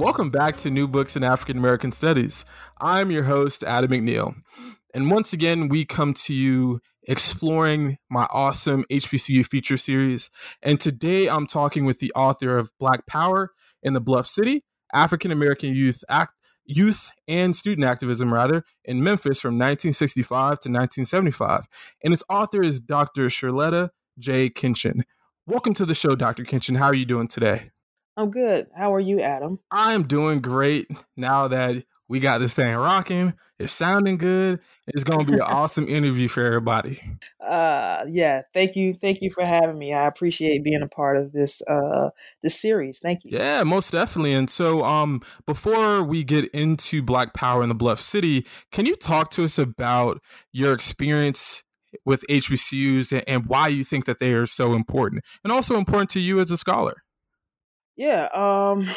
Welcome back to New Books in African American Studies. I'm your host, Adam McNeil. And once again, we come to you exploring my awesome HBCU feature series. And today I'm talking with the author of Black Power in the Bluff City, African American Youth Act youth and student activism rather in Memphis from 1965 to 1975. And its author is Dr. Shirletta J. Kinchen. Welcome to the show, Dr. Kinchen. How are you doing today? I'm good. How are you, Adam? I'm doing great now that we got this thing rocking. It's sounding good. It's going to be an awesome interview for everybody. Uh, yeah. Thank you. Thank you for having me. I appreciate being a part of this uh this series. Thank you. Yeah, most definitely. And so, um, before we get into Black Power in the Bluff City, can you talk to us about your experience? With HBCUs and why you think that they are so important, and also important to you as a scholar. Yeah, um,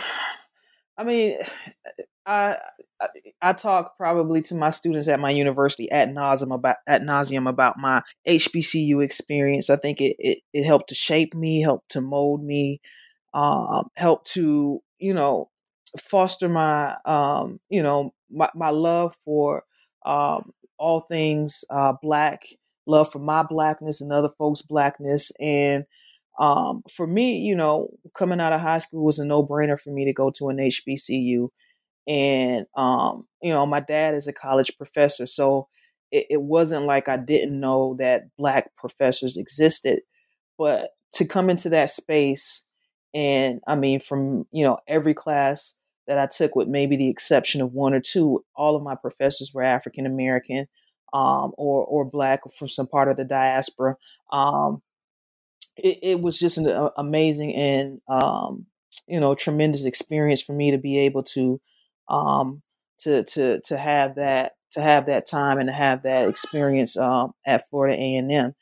I mean, I, I, talk probably to my students at my university at nauseum about at nauseum about my HBCU experience. I think it it, it helped to shape me, helped to mold me, um, helped to you know foster my um, you know my my love for um, all things uh, black, love for my blackness and other folks' blackness, and um, for me, you know, coming out of high school was a no brainer for me to go to an HBCU. And, um, you know, my dad is a college professor. So it, it wasn't like I didn't know that black professors existed. But to come into that space, and I mean, from, you know, every class that I took, with maybe the exception of one or two, all of my professors were African American um, or, or black from some part of the diaspora. Um, it, it was just an uh, amazing and um, you know tremendous experience for me to be able to um, to to to have that to have that time and to have that experience um, at Florida A and M.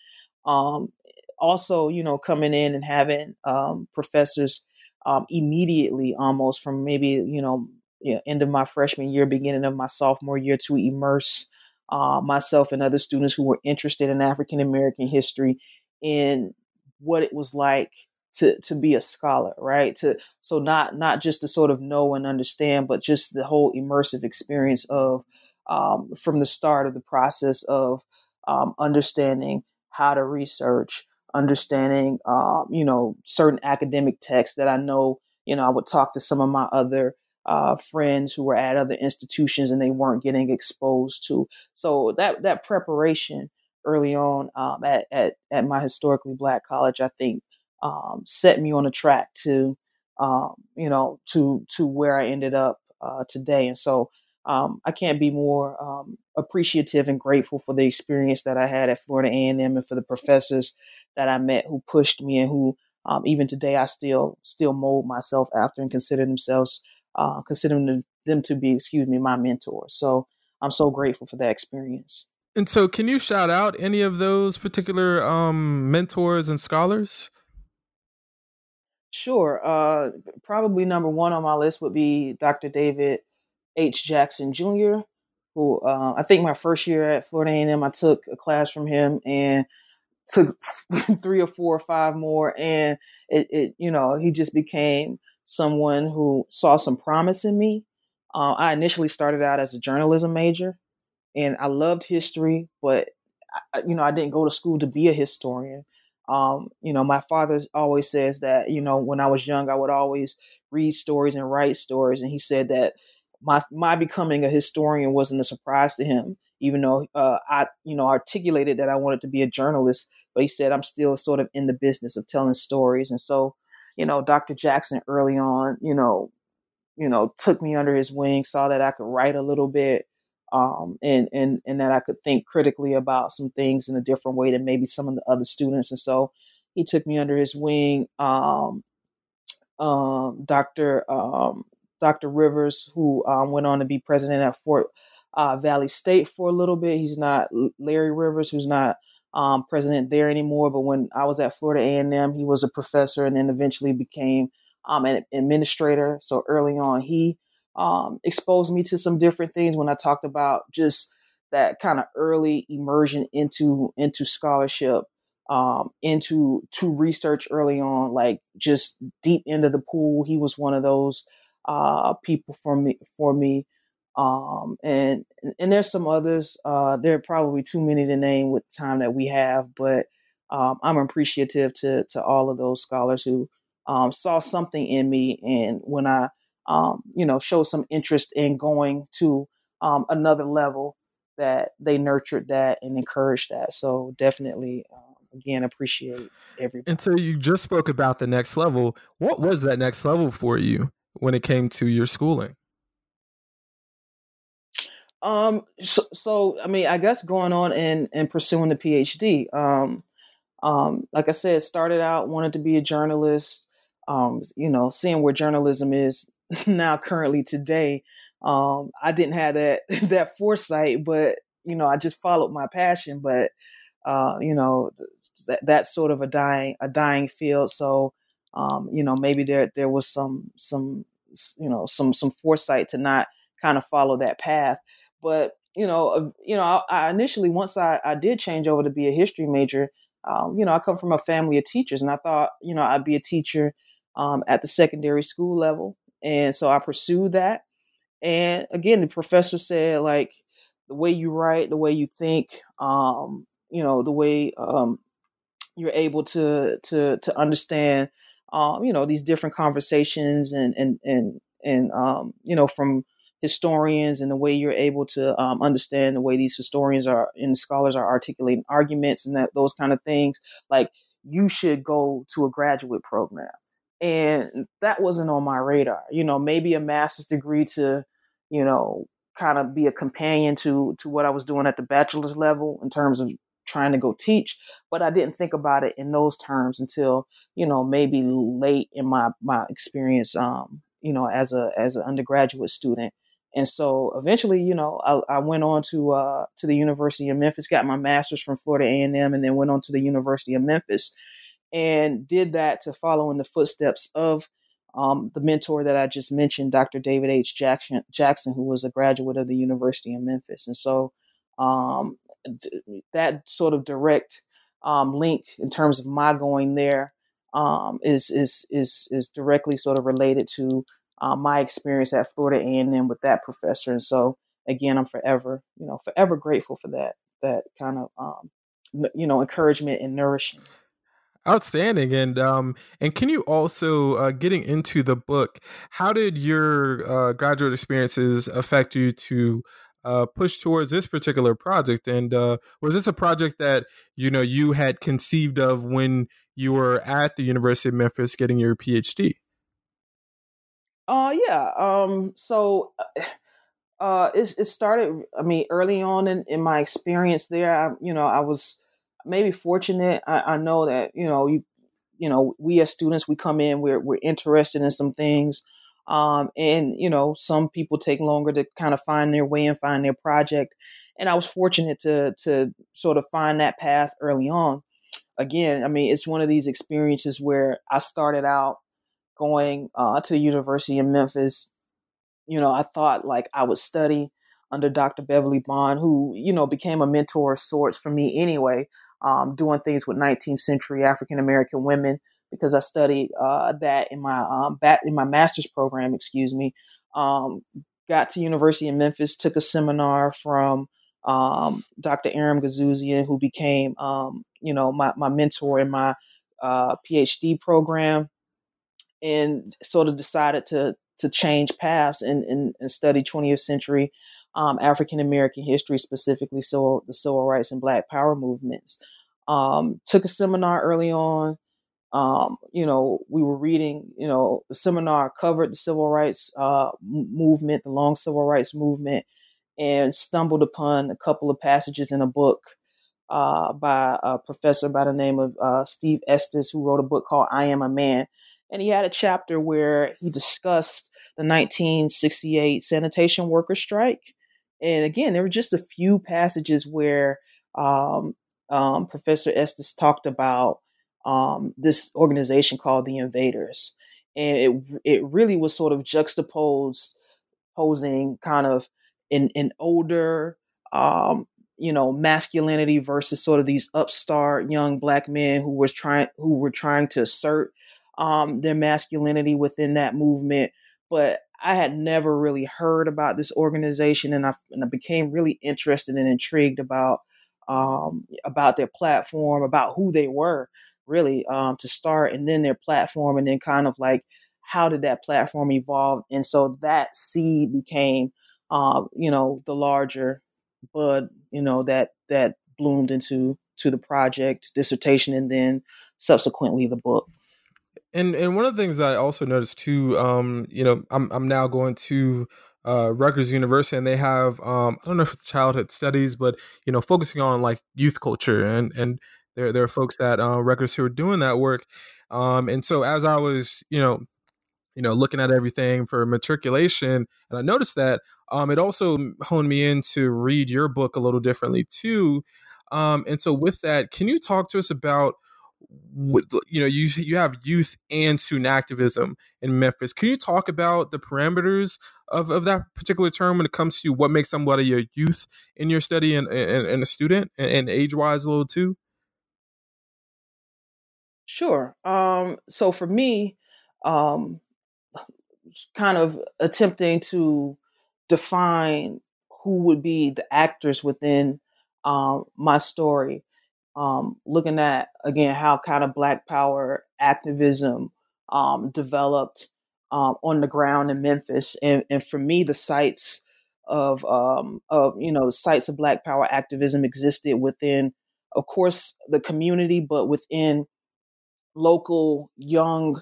Um, also, you know, coming in and having um, professors um, immediately, almost from maybe you know, you know, end of my freshman year, beginning of my sophomore year, to immerse uh, myself and other students who were interested in African American history in what it was like to to be a scholar right? To so not not just to sort of know and understand but just the whole immersive experience of um, from the start of the process of um, understanding how to research understanding um, you know certain academic texts that i know you know i would talk to some of my other uh, friends who were at other institutions and they weren't getting exposed to. So that that preparation early on um, at, at, at my historically black college, I think um, set me on a track to, um, you know, to, to where I ended up uh, today. And so um, I can't be more um, appreciative and grateful for the experience that I had at Florida A&M and for the professors that I met who pushed me and who um, even today I still still mold myself after and consider themselves uh, considering them, them to be, excuse me, my mentors. So I'm so grateful for that experience. And so, can you shout out any of those particular um, mentors and scholars? Sure. Uh, probably number one on my list would be Dr. David H. Jackson Jr., who uh, I think my first year at Florida A&M, I took a class from him and took three or four or five more, and it, it you know, he just became someone who saw some promise in me. Uh, I initially started out as a journalism major, and I loved history, but I, you know, I didn't go to school to be a historian. Um, you know, my father always says that, you know, when I was young, I would always read stories and write stories. And he said that my, my becoming a historian wasn't a surprise to him, even though uh, I, you know, articulated that I wanted to be a journalist. But he said, I'm still sort of in the business of telling stories. And so, you know, Dr. Jackson early on, you know, you know, took me under his wing, saw that I could write a little bit, um, and and and that I could think critically about some things in a different way than maybe some of the other students. And so he took me under his wing. Um, um, Dr. Um, Dr. Rivers, who um, went on to be president at Fort uh, Valley State for a little bit. He's not Larry Rivers, who's not um, president there anymore. But when I was at Florida A&M, he was a professor and then eventually became an administrator. So early on, he um, exposed me to some different things when I talked about just that kind of early immersion into into scholarship, um, into to research early on, like just deep into the pool. He was one of those uh, people for me for me. Um, and and there's some others. Uh, there are probably too many to name with the time that we have, but um, I'm appreciative to to all of those scholars who um, saw something in me, and when I um, you know, show some interest in going to um, another level, that they nurtured that and encouraged that. So definitely, um, again, appreciate everybody. And so you just spoke about the next level. What was that next level for you when it came to your schooling? Um, so, so I mean, I guess going on and and pursuing the PhD. Um, um, like I said, started out wanted to be a journalist. Um, you know, seeing where journalism is now currently today um i didn't have that that foresight but you know i just followed my passion but uh you know that that's sort of a dying a dying field so um you know maybe there there was some some you know some some foresight to not kind of follow that path but you know uh, you know I, I, initially once I, I did change over to be a history major um, you know i come from a family of teachers and i thought you know i'd be a teacher um, at the secondary school level and so I pursued that. And again, the professor said, like, the way you write, the way you think, um, you know, the way um, you're able to to to understand, um, you know, these different conversations and and and and um, you know, from historians and the way you're able to um, understand the way these historians are and scholars are articulating arguments and that those kind of things. Like, you should go to a graduate program and that wasn't on my radar you know maybe a master's degree to you know kind of be a companion to to what i was doing at the bachelor's level in terms of trying to go teach but i didn't think about it in those terms until you know maybe late in my my experience um you know as a as an undergraduate student. And so eventually you know i, I went on to uh to the university of memphis got my master's from florida a&m and then went on to the university of memphis and did that to follow in the footsteps of um, the mentor that I just mentioned, Dr. David H. Jackson, Jackson, who was a graduate of the University of Memphis. And so um, that sort of direct um, link in terms of my going there um, is is is is directly sort of related to uh, my experience at Florida A&M with that professor. And so again, I'm forever, you know, forever grateful for that that kind of um, you know encouragement and nourishing. Outstanding, and um, and can you also uh, getting into the book? How did your uh, graduate experiences affect you to uh, push towards this particular project? And uh, was this a project that you know you had conceived of when you were at the University of Memphis getting your PhD? Uh yeah. Um. So. Uh, uh it, it started. I mean, early on in, in my experience there, I, you know, I was maybe fortunate. I, I know that you know you you know we as students we come in we're we're interested in some things. Um, and you know some people take longer to kind of find their way and find their project and i was fortunate to to sort of find that path early on again i mean it's one of these experiences where i started out going uh, to the university in memphis you know i thought like i would study under dr beverly bond who you know became a mentor of sorts for me anyway um, doing things with 19th century African American women because I studied uh, that in my um, back in my master's program. Excuse me. Um, got to University of Memphis, took a seminar from um, Dr. Aram Goudsouzian, who became, um, you know, my, my mentor in my uh, PhD program, and sort of decided to to change paths and, and, and study 20th century um, African American history, specifically civil, the civil rights and Black Power movements. Um, took a seminar early on. Um, you know, we were reading. You know, the seminar covered the civil rights uh, movement, the long civil rights movement, and stumbled upon a couple of passages in a book uh, by a professor by the name of uh, Steve Estes, who wrote a book called "I Am a Man." And he had a chapter where he discussed the 1968 sanitation worker strike and again, there were just a few passages where um, um, Professor Estes talked about um, this organization called the Invaders, and it it really was sort of juxtaposed, posing kind of an an older, um, you know, masculinity versus sort of these upstart young black men who was trying who were trying to assert um, their masculinity within that movement, but I had never really heard about this organization, and I, and I became really interested and intrigued about um, about their platform, about who they were, really um, to start, and then their platform, and then kind of like how did that platform evolve, and so that seed became, uh, you know, the larger bud, you know, that that bloomed into to the project dissertation, and then subsequently the book. And and one of the things I also noticed too, um, you know, I'm I'm now going to uh, Rutgers University, and they have um, I don't know if it's childhood studies, but you know, focusing on like youth culture, and and there there are folks at uh, Rutgers who are doing that work. Um, and so as I was, you know, you know, looking at everything for matriculation, and I noticed that um, it also honed me in to read your book a little differently too. Um, and so with that, can you talk to us about you know you you have youth and student activism in Memphis. Can you talk about the parameters of, of that particular term when it comes to what makes somebody a youth in your study and, and, and a student and, and age wise a little too? Sure. Um, so for me, um, kind of attempting to define who would be the actors within um, my story um, looking at again how kind of Black Power activism um, developed um, on the ground in Memphis, and, and for me, the sites of um, of you know sites of Black Power activism existed within, of course, the community, but within local young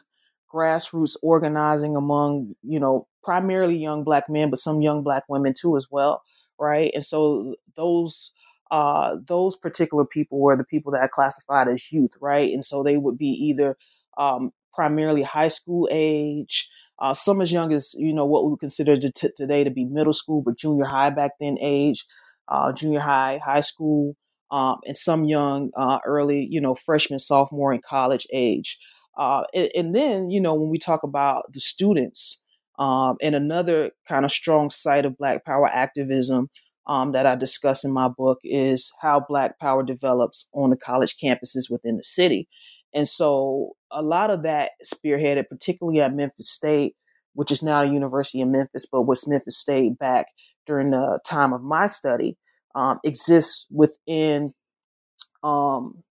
grassroots organizing among you know primarily young black men, but some young black women too as well, right? And so those uh, those particular people were the people that I classified as youth, right? And so they would be either um, primarily high school age, uh, some as young as you know what we would consider t- today to be middle school, but junior high back then age, uh, junior high, high school, um, and some young, uh, early, you know, freshman, sophomore, and college age. Uh, and, and, then you know when we talk about the students, um, and another kind of strong site of Black Power activism um, that I discuss in my book is how Black Power develops on the college campuses within the city. And so a lot of that spearheaded, particularly at Memphis State, which is now the University of Memphis, but was Memphis State back during the time of my study, um, exists within um,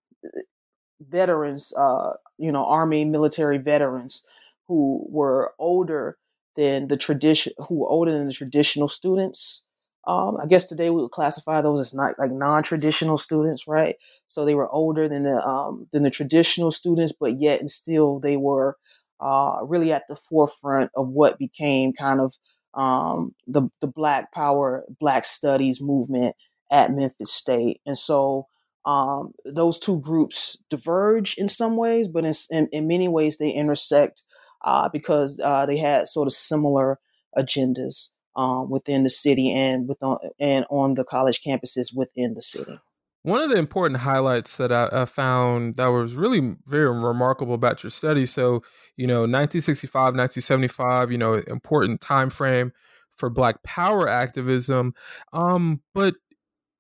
veterans, uh, you know, Army military veterans who were older than the tradition, who were older than the traditional students um, I guess today we would classify those as not like non-traditional students, right? So they were older than the um, than the traditional students, but yet and still they were uh, really at the forefront of what became kind of um, the the Black Power, Black Studies movement at Memphis State, and so um, those two groups diverge in some ways, but in in, in many ways they intersect uh, because uh, they had sort of similar agendas um, within the city and with on, and on the college campuses within the city. One of the important highlights that I, I, found that was really very remarkable about your study. So, you know, 1965, 1975, you know, important time frame for Black Power activism. Um, but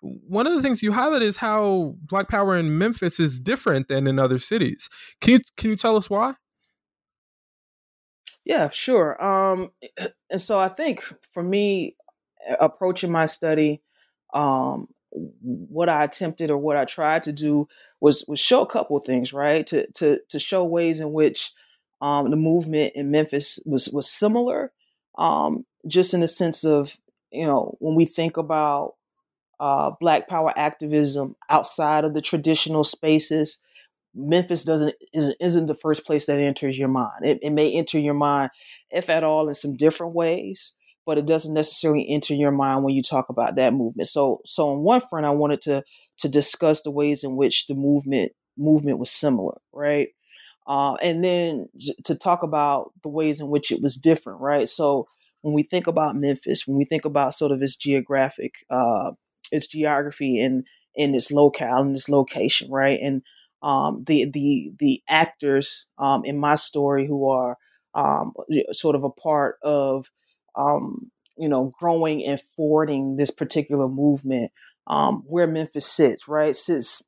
one of the things you highlight is how Black Power in Memphis is different than in other cities. Can you can you tell us why? Yeah, sure. Um, and so I think for me, approaching my study, um, what I attempted or what I tried to do was was show a couple things, right? To to to show ways in which um, the movement in Memphis was was similar, um, just in the sense of you know when we think about uh, Black Power activism outside of the traditional spaces, Memphis doesn't isn't, isn't the first place that enters your mind. It, it may enter your mind, if at all, in some different ways, but it doesn't necessarily enter your mind when you talk about that movement. So, so on one front, I wanted to to discuss the ways in which the movement movement was similar, right? Uh, and then to talk about the ways in which it was different, right? So when we think about Memphis, when we think about sort of its geographic, uh, its geography and in its locale and its location, right? And um, the the the actors um, in my story who are um, sort of a part of um, you know growing and forwarding this particular movement um, where Memphis sits, right? Sits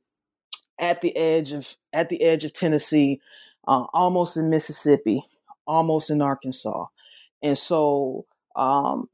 at the edge of at the edge of Tennessee, uh, almost in Mississippi, almost in Arkansas, and so um,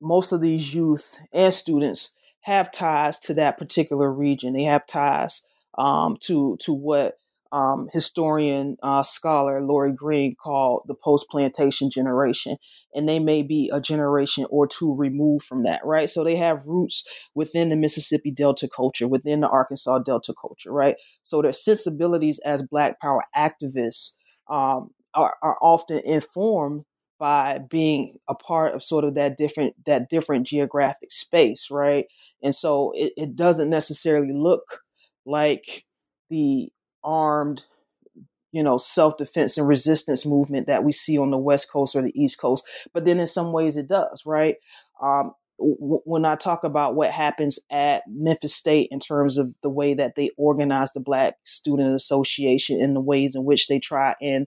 most of these youth and students have ties to that particular region. They have ties um, to to what um, historian uh, scholar Laurie Green called the post plantation generation, and they may be a generation or two removed from that, right? So they have roots within the Mississippi Delta culture, within the Arkansas Delta culture, right? So their sensibilities as Black Power activists um, are, are often informed by being a part of sort of that different that different geographic space, right? And so it, it doesn't necessarily look like the armed, you know, self defense and resistance movement that we see on the West Coast or the East Coast. But then in some ways it does, right? Um, w- when I talk about what happens at Memphis State in terms of the way that they organize the Black Student Association and the ways in which they try and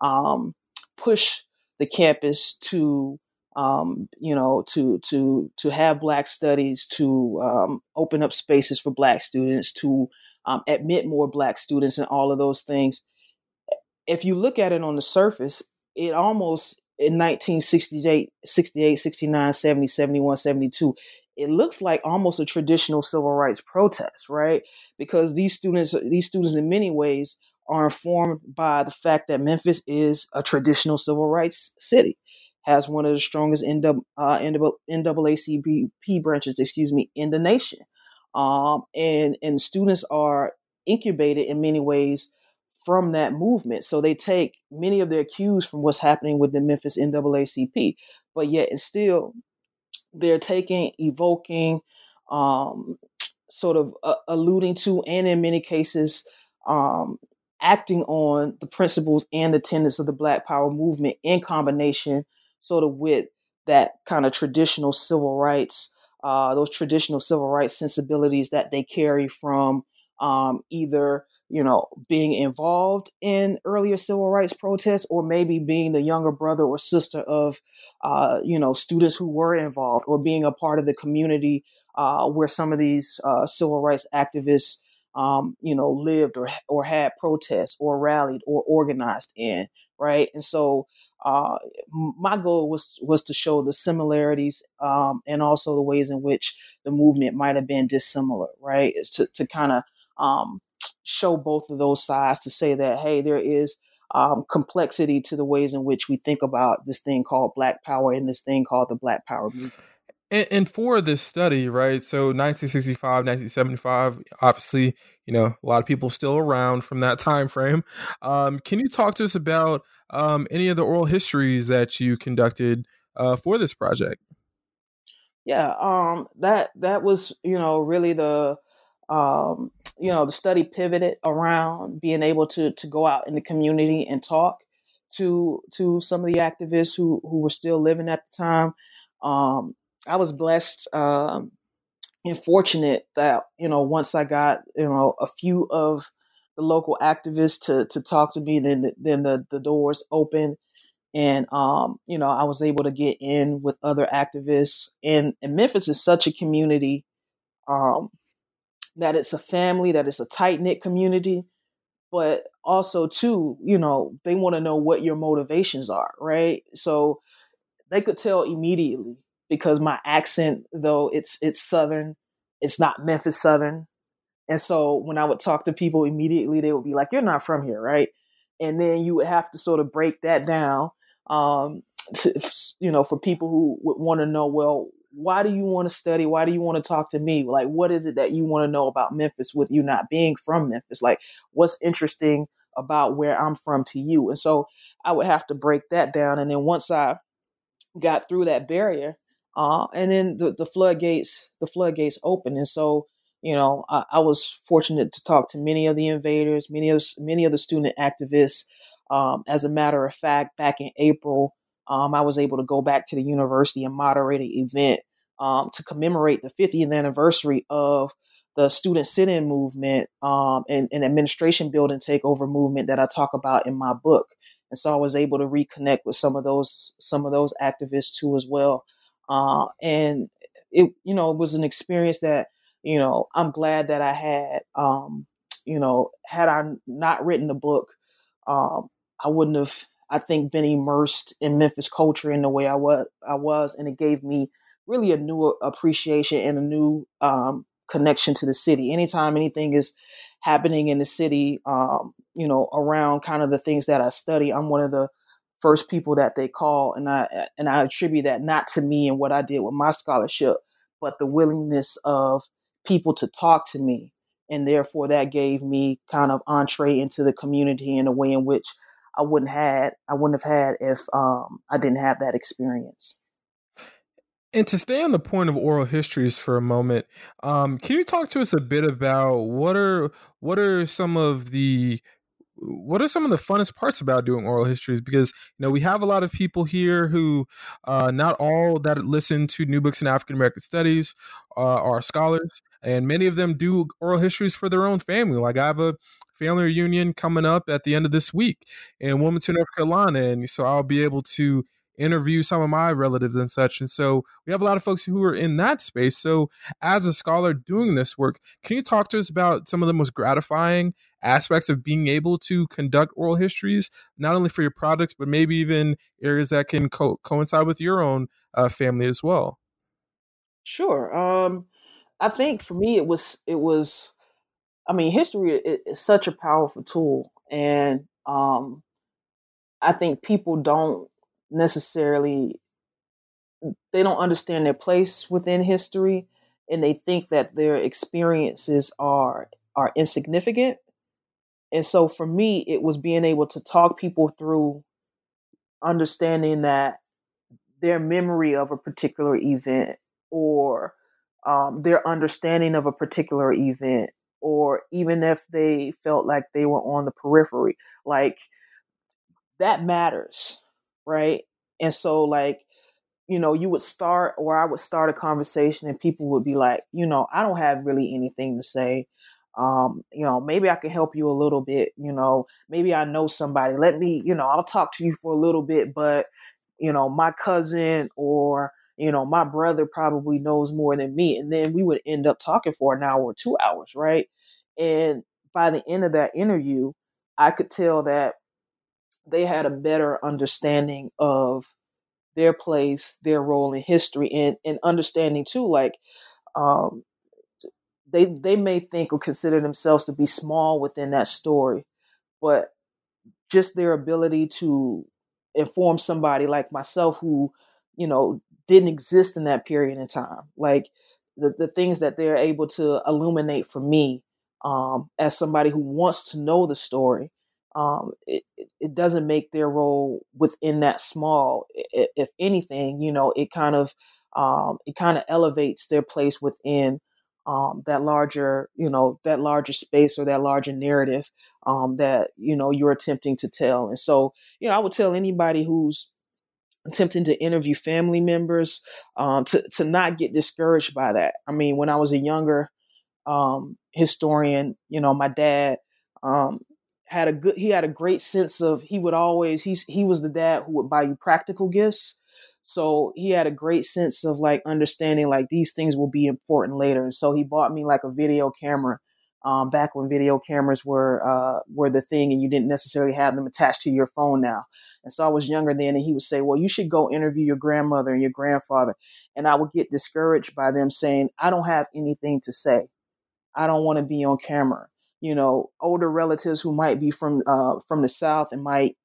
um, push the campus to um, you know, to to to have Black studies, to um, open up spaces for Black students, to um, admit more black students and all of those things. If you look at it on the surface, it almost in 1968, 68, 69, 70, 71, 72, it looks like almost a traditional civil rights protest, right? Because these students, these students in many ways are informed by the fact that Memphis is a traditional civil rights city, has one of the strongest NAACP uh, branches, excuse me, in the nation um, and and students are incubated in many ways from that movement. So they take many of their cues from what's happening with the Memphis NAACP, but yet and still they're taking, evoking, um, sort of uh, alluding to, and in many cases, um, acting on the principles and the tenets of the Black Power movement in combination, sort of with that kind of traditional civil rights uh, those traditional civil rights sensibilities that they carry from um, either you know being involved in earlier civil rights protests or maybe being the younger brother or sister of uh, you know students who were involved or being a part of the community uh, where some of these uh, civil rights activists um, you know lived or or had protests or rallied or organized in right? And so uh, my goal was was to show the similarities um, and also the ways in which the movement might have been dissimilar, right? to to kind of um, show both of those sides to say that hey, there is um, complexity to the ways in which we think about this thing called Black Power and this thing called the Black Power movement. And, and, for this study, right? So 1965, 1975, obviously, you know, a lot of people still around from that time frame. Um, can you talk to us about um, any of the oral histories that you conducted uh, for this project? Yeah, um, that that was you know really the um, you know the study pivoted around being able to to go out in the community and talk to to some of the activists who who were still living at the time. Um, I was blessed um, and fortunate that you know once I got you know a few of the local activists to to talk to me, then then the the doors open, and um, you know I was able to get in with other activists. And, and Memphis is such a community um, that it's a family, that it's a tight knit community, but also too, you know, they want to know what your motivations are, right? So they could tell immediately because my accent, though it's it's southern, it's not Memphis Southern. And so when I would talk to people immediately, they would be like, "You're not from here, right?" And then you would have to sort of break that down, um, to, you know, for people who would want to know, well, why do you want to study? Why do you want to talk to me? Like, what is it that you want to know about Memphis with you not being from Memphis? Like, what's interesting about where I'm from to you? And so I would have to break that down. And then once I got through that barrier, uh, and then the, the floodgates, the floodgates opened. And so, you know, I, I, was fortunate to talk to many of the invaders, many of many of the student activists. Um, as a matter of fact, back in April, um, I was able to go back to the university and moderate an event um, to commemorate the 50th anniversary of the student sit-in movement um, and, and administration building takeover movement that I talk about in my book. And so I was able to reconnect with some of those some of those activists too as well. Uh, and it you know it was an experience that you know I'm glad that I had. Um, you know, had I not written the book, um, I wouldn't have I think been immersed in Memphis culture in the way I was I was, and it gave me really a new appreciation and a new um, connection to the city. Anytime anything is happening in the city, um, you know, around kind of the things that I study, I'm one of the first people that they call, and I and I attribute that not to me and what I did with my scholarship, but the willingness of people to talk to me, and therefore that gave me kind of entree into the community in a way in which I wouldn't had I wouldn't have had if um, I didn't have that experience. And to stay on the point of oral histories for a moment, um, can you talk to us a bit about what are what are some of the what are some of the funnest parts about doing oral histories? Because you know we have a lot of people here who, uh, not all that listen to New Books in African American Studies uh, are scholars, and many of them do oral histories for their own family. Like I have a family reunion coming up at the end of this week in Wilmington, North Carolina, and so I'll be able to interview some of my relatives and such. And so we have a lot of folks who are in that space. So, as a scholar doing this work, can you talk to us about some of the most gratifying aspects of being able to conduct oral histories, not only for your products, but maybe even areas that can co- coincide with your own uh, family as well? Sure. Um, I think for me, it was it was. I mean, history is such a powerful tool, and um, I think people don't necessarily they don't understand their place within history and they think that their experiences are are insignificant. And so for me it was being able to talk people through understanding that their memory of a particular event or um, their understanding of a particular event or even if they felt like they were on the periphery like that matters right? And so like, you know, you would start or I would start a conversation and people would be like, you know, I don't have really anything to say. Um, you know, maybe I can help you a little bit, you know, maybe I know somebody. Let me, you know, I'll talk to you for a little bit, but you know, my cousin or you know, my brother probably knows more than me. And then we would end up talking for an hour or two hours, right? And by the end of that interview, I could tell that they had a better understanding of their place, their role in history, and and understanding too, like um, they they may think or consider themselves to be small within that story, but just their ability to inform somebody like myself who you know didn't exist in that period in time, like the the things that they're able to illuminate for me um, as somebody who wants to know the story um, it, it doesn't make their role within that small. If anything, you know, it kind of um, it kind of elevates their place within um, that larger, you know, that larger space or that larger narrative um, that you know you're attempting to tell. And so, you know, I would tell anybody who's attempting to interview family members um, to to not get discouraged by that. I mean, when I was a younger um, historian, you know, my dad um, had a good he had a great sense of he would always he's he was the dad who would buy you practical gifts so he had a great sense of like understanding like these things will be important later and so he bought me like a video camera um, back when video cameras were uh, were the thing and you didn't necessarily have them attached to your phone now And so I was younger then, and he would say, Well, you should go interview your grandmother and your grandfather. And I would get discouraged by them saying, I don't have anything to say. I don't want to be on camera. You know, older relatives who might be from uh, from the South and might,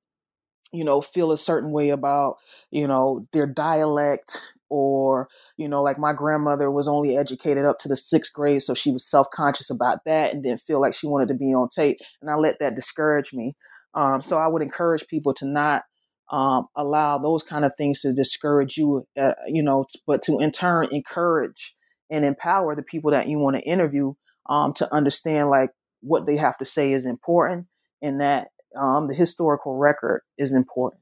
you know, feel a certain way about, you know, their dialect or you know like my grandmother was only educated up to the sixth grade so she was self-conscious about that and didn't feel like she wanted to be on tape and i let that discourage me. Um, so i would encourage people to not um, allow those kind of things to discourage you uh, you know but to in turn encourage and empower the people that you want to interview um, to understand like what they have to say is important and that um, the historical record is important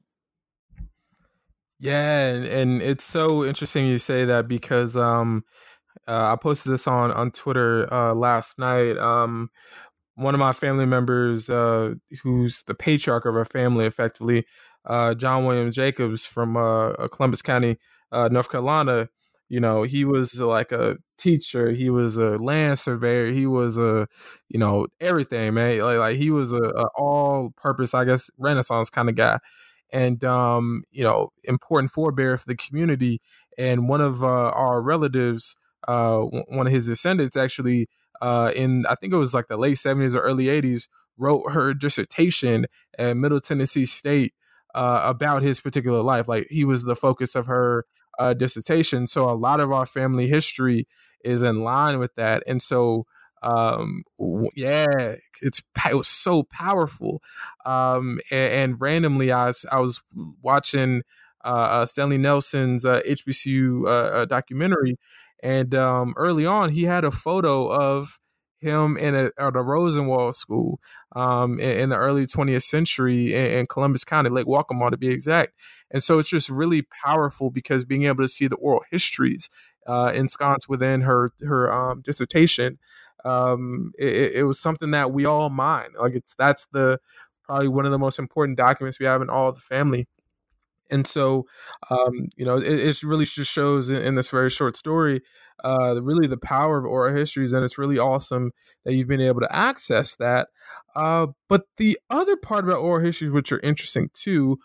yeah, and, and it's so interesting you say that because um, uh, I posted this on on Twitter uh, last night. Um, one of my family members, uh, who's the patriarch of our family, effectively, uh, John William Jacobs from uh, uh, Columbus County, North Carolina. You know, he was like a teacher. He was a land surveyor. He was a, you know, everything, man. Like, like he was a, a all-purpose, I guess, Renaissance kind of guy and um, you know important forebear for the community. And one of uh, our relatives, uh, one of his descendants, actually uh, in I think it was like the late seventies or early eighties, wrote her dissertation at Middle Tennessee State uh, about his particular life. Like he was the focus of her uh, dissertation. So a lot of our family history is in line with that, and so um yeah it's it was so powerful. Um and, and randomly i was i was watching uh, uh stanley nelson's uh, hbcu uh, uh, documentary. And um early on he had a photo of him in a, at a rosenwald school um in, in the early 20th century in, in, columbus county lake waccamaw to be exact and so it's just really powerful because being able to see the oral histories uh ensconced within her her um dissertation um, it, it was something that we all mine. Like it's that's the probably one of the most important documents we have in all the family. And so, um, you know, it, it, really just shows in, in, this very short story, uh, really the power of oral histories, and it's really awesome that you've been able to access that. Uh, but the other part about oral histories, which are interesting too,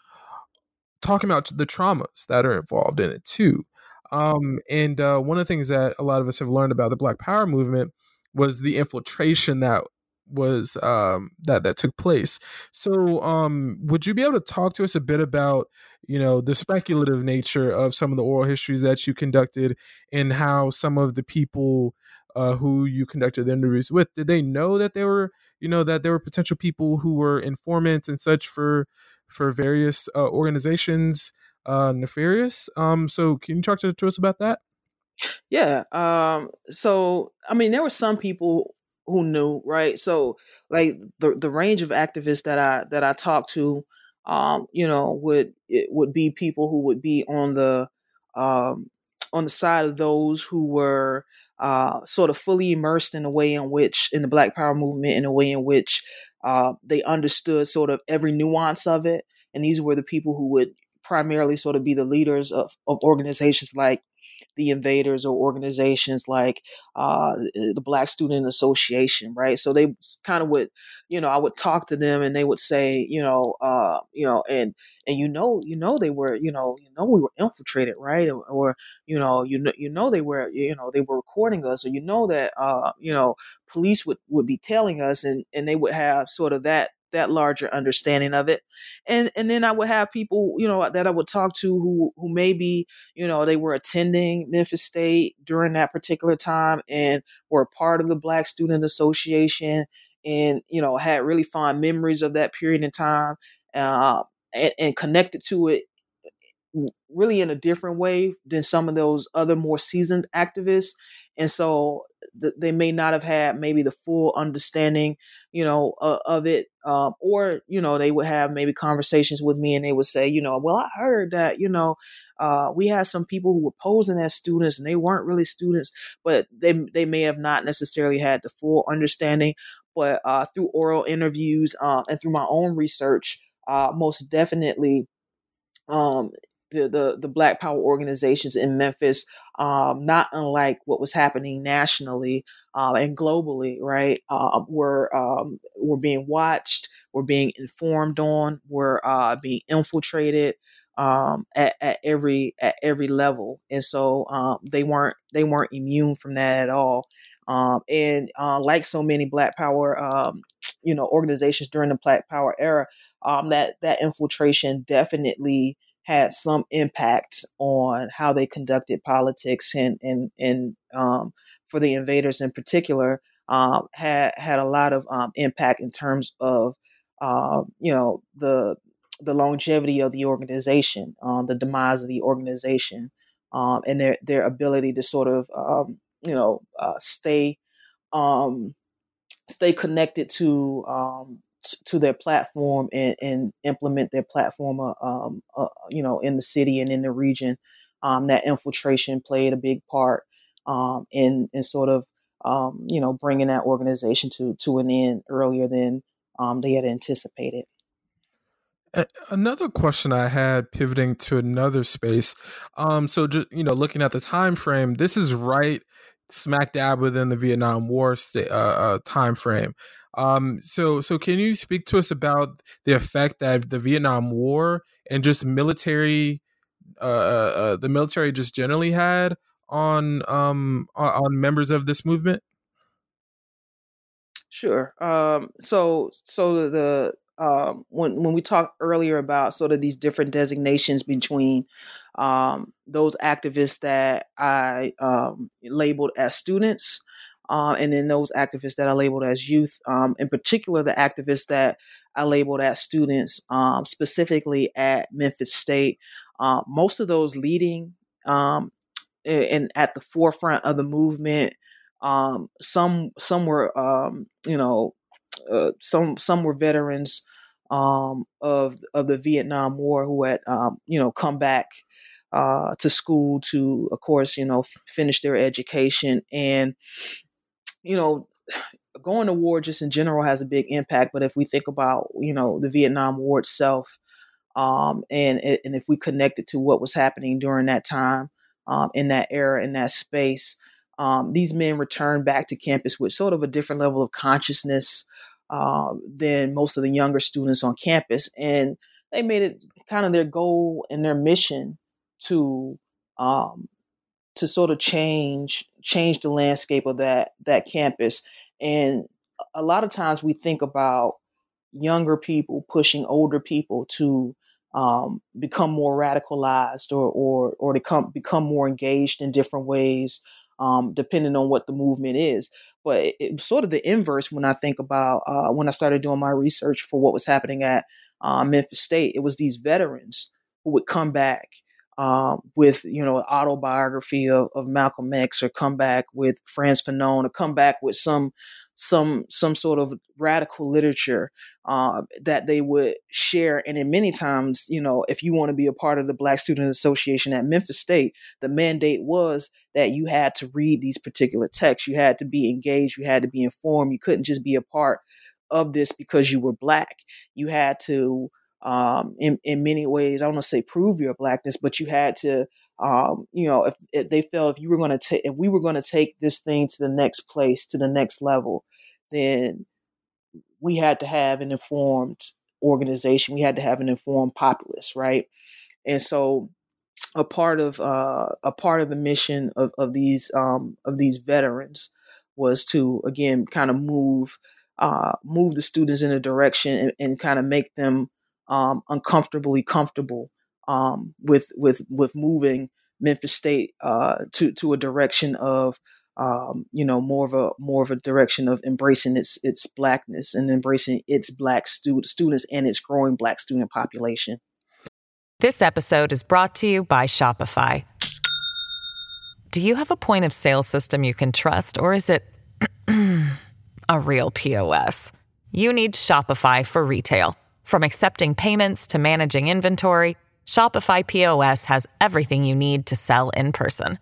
talking about the traumas that are involved in it too. Um, and uh, one of the things that a lot of us have learned about the Black Power movement was the infiltration that was um, that that took place. So, um, would you be able to talk to us a bit about you know the speculative nature of some of the oral histories that you conducted, and how some of the people uh, who you conducted the interviews with did they know that they were you know that there were potential people who were informants and such for for various uh, organizations uh, nefarious. Um, so, can you talk to, to us about that? Yeah. Um, so I mean, there were some people who knew, right? So like the the range of activists that I that I talked to, um, you know, would it would be people who would be on the um, on the side of those who were uh, sort of fully immersed in the way in which in the Black Power movement, in a way in which uh, they understood sort of every nuance of it, and these were the people who would primarily sort of be the leaders of, of organizations like the invaders or organizations like uh, the Black Student Association, right? So they kind of would, you know, I would talk to them and they would say, you know, uh, you know, and and you know, you know, they were, you know, you know, we were infiltrated, right? Or, or you know, you know, you know, they were, you know, they were recording us, or you know that, uh, you know, police would would be telling us, and and they would have sort of that that larger understanding of it. And and then i would have people you know that i would talk to who who maybe you know they were attending memphis state during that particular time and were part of the black student association and you know had really fond memories of that period in time uh, and, and connected to it really in a different way than some of those other more seasoned activists and so th- they may not have had maybe the full understanding you know uh, of it um, or you know they would have maybe conversations with me and they would say you know well i heard that you know uh, we had some people who were posing as students and they weren't really students but they they may have not necessarily had the full understanding but uh, through oral interviews uh, and through my own research uh, most definitely um, the, the, the Black Power organizations in Memphis, um, not unlike what was happening nationally uh, and globally, right, uh, were um, were being watched, were being informed on, were uh, being infiltrated um, at, at every at every level, and so um, they weren't they weren't immune from that at all. And uh, like so many Black Power, you know, organizations during the Black Power era, that that infiltration definitely had some impact on how they conducted politics, and and and um, for the invaders in particular, um, had had a lot of um, impact in terms of uh, you know the the longevity of the organization, um, the demise of the organization, um, and their their ability to sort of you know uh, stay stay connected to to their platform and, and implement their platform uh, um, uh, you know in the city and in the region um, that infiltration played a big part um, in in sort of um, you know bringing that organization to to an end earlier than um, they had anticipated Another question I had pivoting to another space. Um, so just you know, looking at the time frame, this is right smack dab within the Vietnam War st- uh, uh, time frame. Um, so so can you speak to us about the effect that the Vietnam War and just military, uh, uh, uh the military just generally had on um on members of this movement? Sure. Um, so so the um, when when we talked earlier about sort of these different designations between um, those activists that I um, labeled as students, uh, and then those activists that I labeled as youth, um, in particular the activists that I labeled as students, um, specifically at Memphis State. Uh, most of those leading um, and at the forefront of the movement. some some were you know uh, some some were veterans um, of of the Vietnam War who had um, you know come back uh, to school to, of course, you know, f- finish their education and you know. Going to war just in general has a big impact, but if we think about you know the Vietnam War itself, um, and and if we connect it to what was happening during that time, um, in that era, in that space, um, these men returned back to campus with sort of a different level of consciousness, uh, than most of the younger students on campus. And they made it kind of their goal and their mission to um, to sort of change change the landscape of that that campus. And a lot of times we think about younger people pushing older people to um, become more radicalized or or or to come become more engaged in different ways, um, depending on what the movement is. But it, it, sort of the inverse when I think about uh, when I started doing my research for what was happening at uh, Memphis State. It was these veterans who would come back um, with you know autobiography of, of, Malcolm X, or come back with Frantz Fanon, or come back with some some some sort of radical literature uh, that they would share. And in many times, you know, if you want to be a part of the Black Student Association at Memphis State, the mandate was that you had to read these particular texts. You had to be engaged. You had to be informed. You couldn't just be a part of this because you were black. You had to, um, in in many ways, I don't want to say prove your blackness, but you had to, um, you know, if, if, they felt if you were going to take, if we were going to take this thing to the next place, to the next level, then we had to have an informed organization. We had to have an informed populace, right? And so a part of uh, a part of the mission of, of these um, of these veterans was to again kind of move uh, move the students in a direction and, and kind of make them um, uncomfortably comfortable um, with with with moving Memphis State uh, to to a direction of um, you know more of a more of a direction of embracing its its blackness and embracing its black stu- students and its growing black student population. This episode is brought to you by Shopify. Do you have a point of sale system you can trust, or is it a real POS? You need Shopify for retail. From accepting payments to managing inventory, Shopify POS has everything you need to sell in person.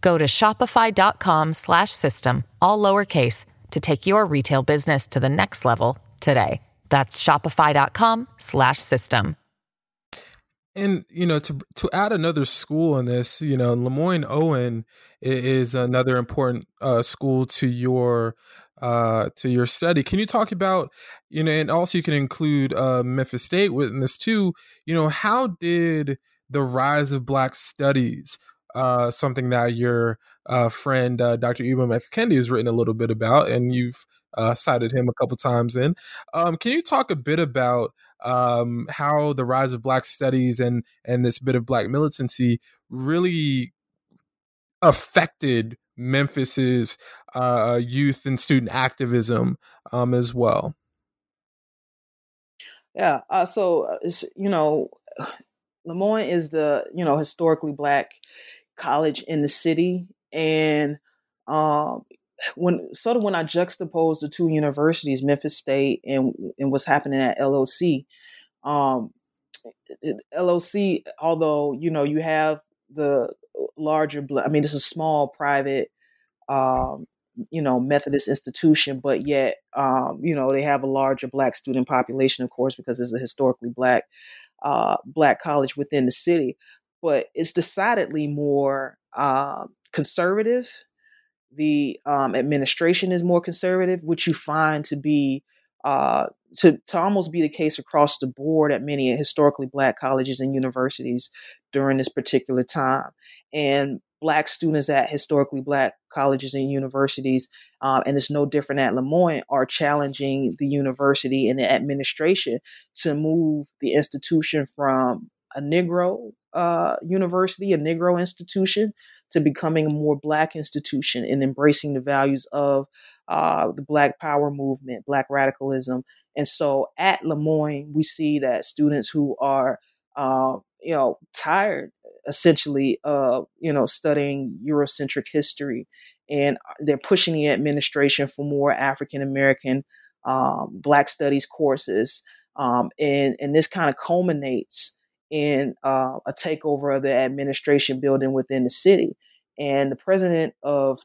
Go to shopify.com/system all lowercase to take your retail business to the next level today. That's shopify.com/system. And you know, to to add another school in this, you know, Lemoyne Owen is another important uh, school to your uh, to your study. Can you talk about, you know, and also you can include uh, Memphis State within this too. You know, how did the rise of Black studies, uh, something that your uh, friend uh, Dr. Ibram X. Kendi has written a little bit about, and you've uh, cited him a couple times in. Um, can you talk a bit about um, how the rise of Black studies and and this bit of Black militancy really affected Memphis's uh, youth and student activism um, as well. Yeah. Uh, so uh, you know, Lemoyne is the you know historically black college in the city, and um, when sort of when I juxtaposed the two universities, Memphis State and and what's happening at LOC, um, LOC, although you know you have the larger, I mean, it's a small private um, you know Methodist institution, but yet um, you know they have a larger Black student population, of course, because it's a historically Black uh, Black college within the city. But it's decidedly more uh, conservative. The um, administration is more conservative, which you find to be uh, to to almost be the case across the board at many historically Black colleges and universities during this particular time. And black students at historically black colleges and universities, um, and it's no different at Lemoyne, are challenging the university and the administration to move the institution from a Negro uh, university, a Negro institution, to becoming a more black institution and embracing the values of uh, the Black Power movement, Black radicalism. And so at Lemoyne, we see that students who are, uh, you know, tired essentially uh, you know studying Eurocentric history, and uh, they're pushing the administration for more African American um, Black Studies courses, um, and and this kind of culminates in uh, a takeover of the administration building within the city, and the president of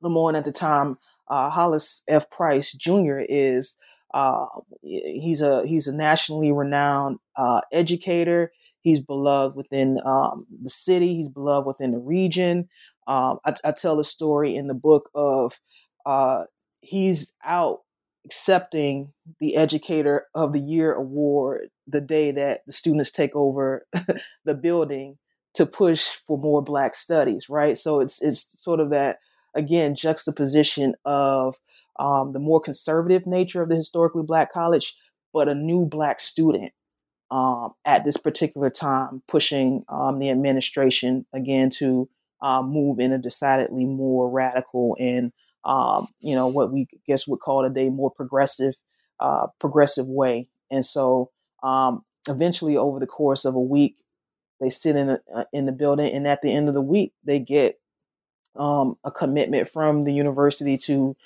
Lemoyne at the time, uh, Hollis F. Price Jr. is uh, he's a he's a nationally renowned uh, educator. He's beloved within um, the city. He's beloved within the region. Um, I, I, tell the story in the book of uh, he's out accepting the Educator of the Year award the day that the students take over the building to push for more Black studies. Right. So it's it's sort of that again juxtaposition of um, the more conservative nature of the historically Black college, but a new Black student um, at this particular time, pushing um, the administration again to um, move in a decidedly more radical and um, you know what we guess would call today more progressive, uh, progressive way. And so um, eventually, over the course of a week, they sit in a, uh, in the building, and at the end of the week, they get um, a commitment from the university to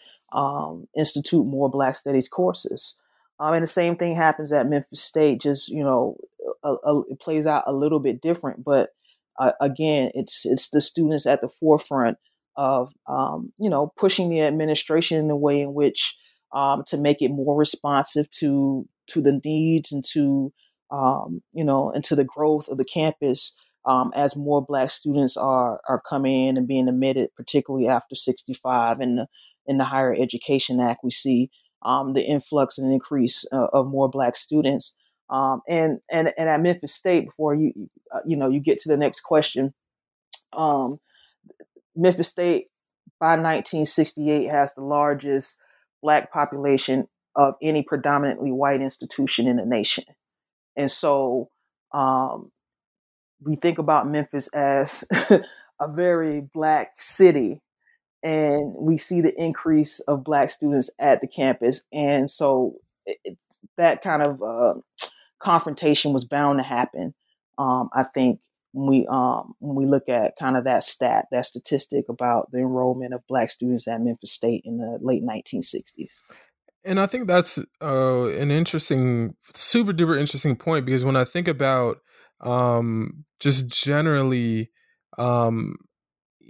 institute more Black Studies courses. Um, and the same thing happens at Memphis State. Just you know, a, a, it plays out a little bit different, but uh, again, it's it's the students at the forefront of um, you know pushing the administration in a way in which um, to make it more responsive to to the needs and to um, you know and to the growth of the campus um, as more Black students are are coming in and being admitted, particularly after 65 and the in the Higher Education Act, we see um, the influx and increase uh, of more Black students. Um, and and and at Memphis State, before you uh, you know you get to the next question, um, Memphis State by 1968 has the largest Black population of any predominantly white institution in the nation, and so um, we think about Memphis as a very Black city and we see the increase of black students at the campus. And so it, that kind of uh, confrontation was bound to happen um, i think when we um, when we look at kind of that stat that statistic about the enrollment of black students at memphis state in the late 1960s and i think that's uh, an interesting super duper interesting point because when i think about um, just generally um,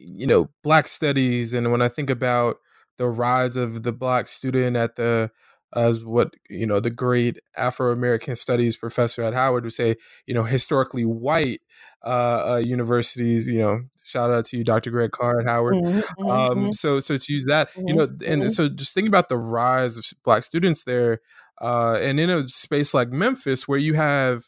you know black studies and when i think about the rise of the black student at the as what you know the great Afro American Studies professor at Howard would say, you know, historically white uh, uh, universities. You know, shout out to you, Dr. Greg Carr at Howard. Mm-hmm, mm-hmm. Um, mm-hmm. so so to use that, mm-hmm, you know, and mm-hmm. so just thinking about the rise of black students there, uh, and in a space like Memphis where you have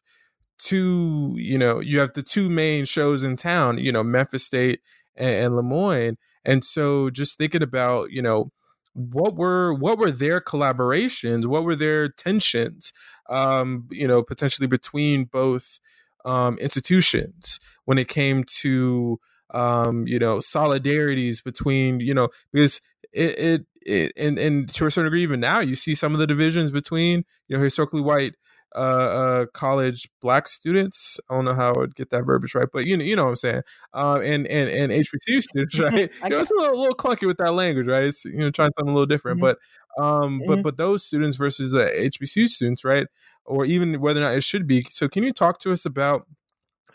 two, you know, you have the two main shows in town, you know, Memphis State and, and Lemoyne, and so just thinking about, you know what were what were their collaborations what were their tensions um you know potentially between both um institutions when it came to um you know solidarities between you know because it it, it and and to a certain degree even now you see some of the divisions between you know historically white uh, uh, college black students. I don't know how I would get that verbiage right, but you know, you know what I'm saying. Um, and and and HBCU students, right? you know, it's a little, little, clunky with that language, right? It's you know trying something a little different, mm-hmm. but um, mm-hmm. but but those students versus uh, HBCU students, right? Or even whether or not it should be. So, can you talk to us about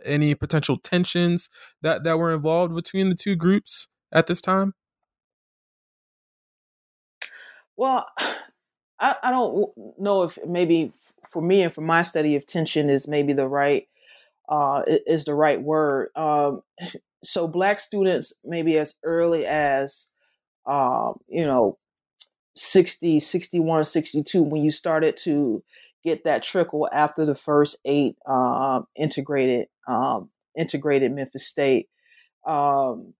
any potential tensions that that were involved between the two groups at this time? Well, I, I don't know if maybe for me and for my study of tension is maybe the right uh, is the right word. Um, so black students maybe as early as um, you know 60 61 62 when you started to get that trickle after the first eight um, integrated um, integrated memphis state um,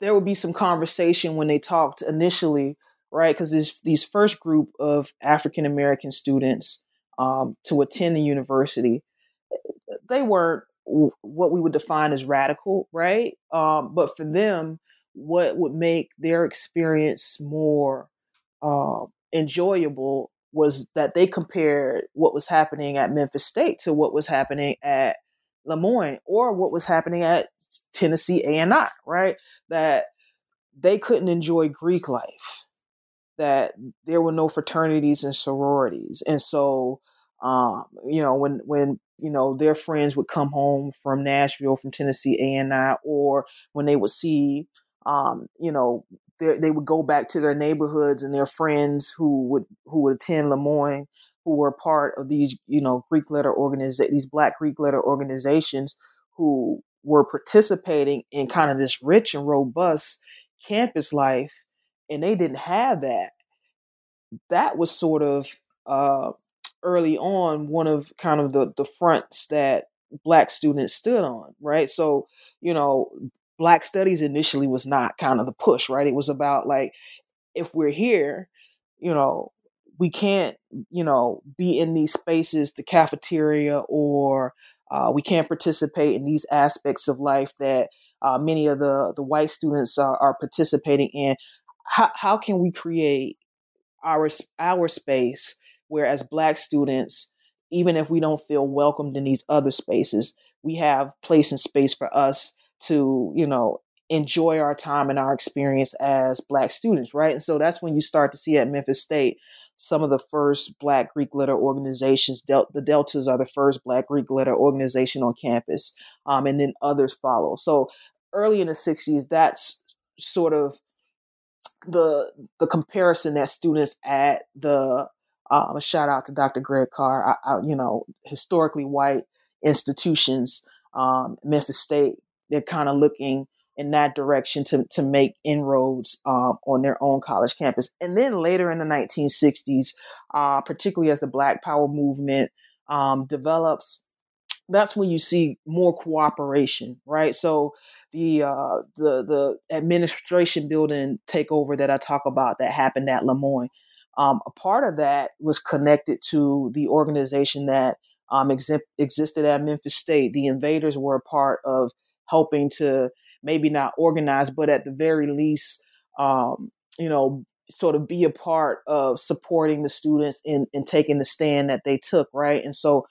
there would be some conversation when they talked initially right because this these first group of african american students um, to attend the university, they weren't what we would define as radical, right? Um, but for them, what would make their experience more uh, enjoyable was that they compared what was happening at Memphis State to what was happening at Lemoyne or what was happening at Tennessee A&I, right? That they couldn't enjoy Greek life, that there were no fraternities and sororities. And so um, you know, when when you know their friends would come home from Nashville, from Tennessee A and I, or when they would see, um, you know, they would go back to their neighborhoods and their friends who would who would attend Lemoyne, who were part of these, you know, Greek letter organizations, these Black Greek letter organizations, who were participating in kind of this rich and robust campus life, and they didn't have that. That was sort of uh, early on one of kind of the the fronts that black students stood on right so you know black studies initially was not kind of the push right it was about like if we're here you know we can't you know be in these spaces the cafeteria or uh, we can't participate in these aspects of life that uh, many of the the white students are, are participating in how, how can we create our our space where as Black students, even if we don't feel welcomed in these other spaces, we have place and space for us to, you know, enjoy our time and our experience as Black students, right? And so that's when you start to see at Memphis State some of the first Black Greek letter organizations. Del- the Deltas are the first Black Greek letter organization on campus, um, and then others follow. So early in the 60s, that's sort of the the comparison that students at the um, a shout out to Dr. Greg Carr. I, I, you know, historically white institutions, um, Memphis State, they're kind of looking in that direction to to make inroads um, on their own college campus. And then later in the 1960s, uh, particularly as the Black Power movement um, develops, that's when you see more cooperation, right? So the uh, the the administration building takeover that I talk about that happened at Lemoyne um, a part of that was connected to the organization that um, existed at Memphis State. The invaders were a part of helping to maybe not organize, but at the very least, um, you know, sort of be a part of supporting the students in taking the stand that they took, right? And so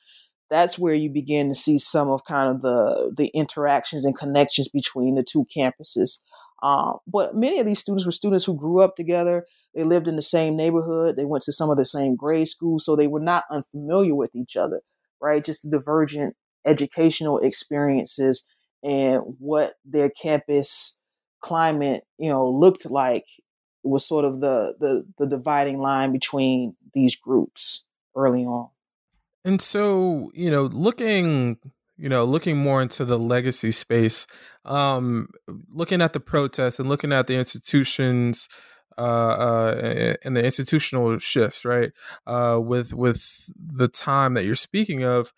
that's where you begin to see some of kind of the the interactions and connections between the two campuses. Uh, but many of these students were students who grew up together. They lived in the same neighborhood. They went to some of the same grade schools, so they were not unfamiliar with each other, right? Just divergent educational experiences and what their campus climate, you know, looked like was sort of the the the dividing line between these groups early on. And so, you know, looking you know, looking more into the legacy space, um, looking at the protests and looking at the institutions uh, uh, and the institutional shifts, right? Uh, with with the time that you're speaking of,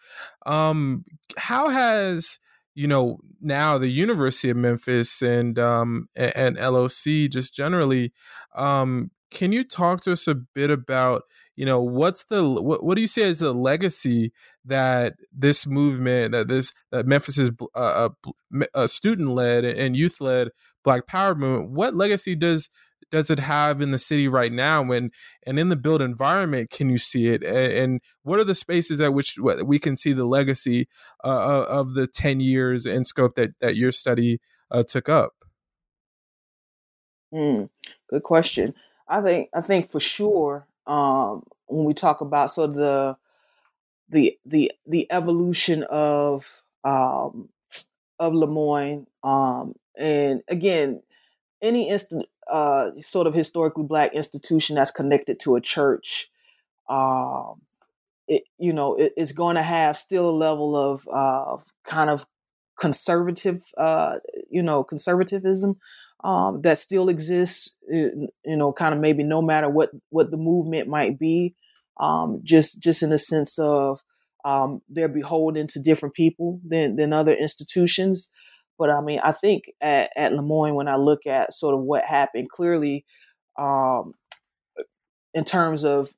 um, how has you know now the University of Memphis and um, and, LOC just generally, um, can you talk to us a bit about you know what's the what, what do you say is the legacy that this movement that this that Memphis is uh, uh, uh student led and youth led Black Power movement? What legacy does does it have in the city right now? And and in the built environment can you see it? And, and what are the spaces at which we can see the legacy uh, uh, of the 10 years in scope that that your study uh, took up? Mm, good question. I think i think for sure um, when we talk about sort of the the the the evolution of um, of Lemoyne, um, and again, any instant uh, sort of historically black institution that's connected to a church, um, it you know it, it's going to have still a level of uh, kind of conservative, uh, you know, conservatism um, that still exists. You know, kind of maybe no matter what what the movement might be, um, just just in the sense of um, they're beholden to different people than than other institutions. But I mean, I think at, at Lemoyne, when I look at sort of what happened, clearly, um, in terms of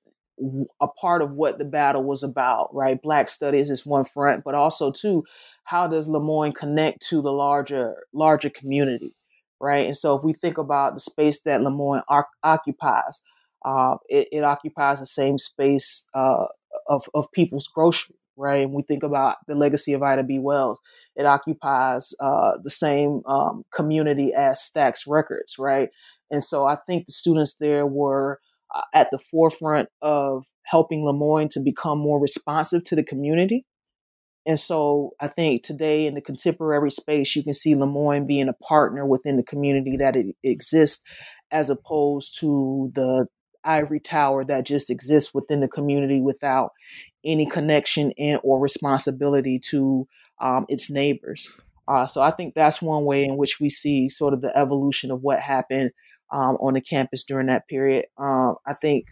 a part of what the battle was about, right? Black studies is one front, but also too, how does Lemoyne connect to the larger larger community? Right? And so if we think about the space that Lemoyne occupies, uh, it, it, occupies the same space uh, of, of people's grocery, right? And we think about the legacy of Ida B. Wells, it occupies uh, the same um, community as Stax Records, right? And so I think the students there were uh, at the forefront of helping Lemoyne to become more responsive to the community and so I think today in the contemporary space, you can see Lemoyne being a partner within the community that it exists, as opposed to the ivory tower that just exists within the community without any connection and or responsibility to um, its neighbors. Uh, so I think that's one way in which we see sort of the evolution of what happened um, on the campus during that period. Um, I think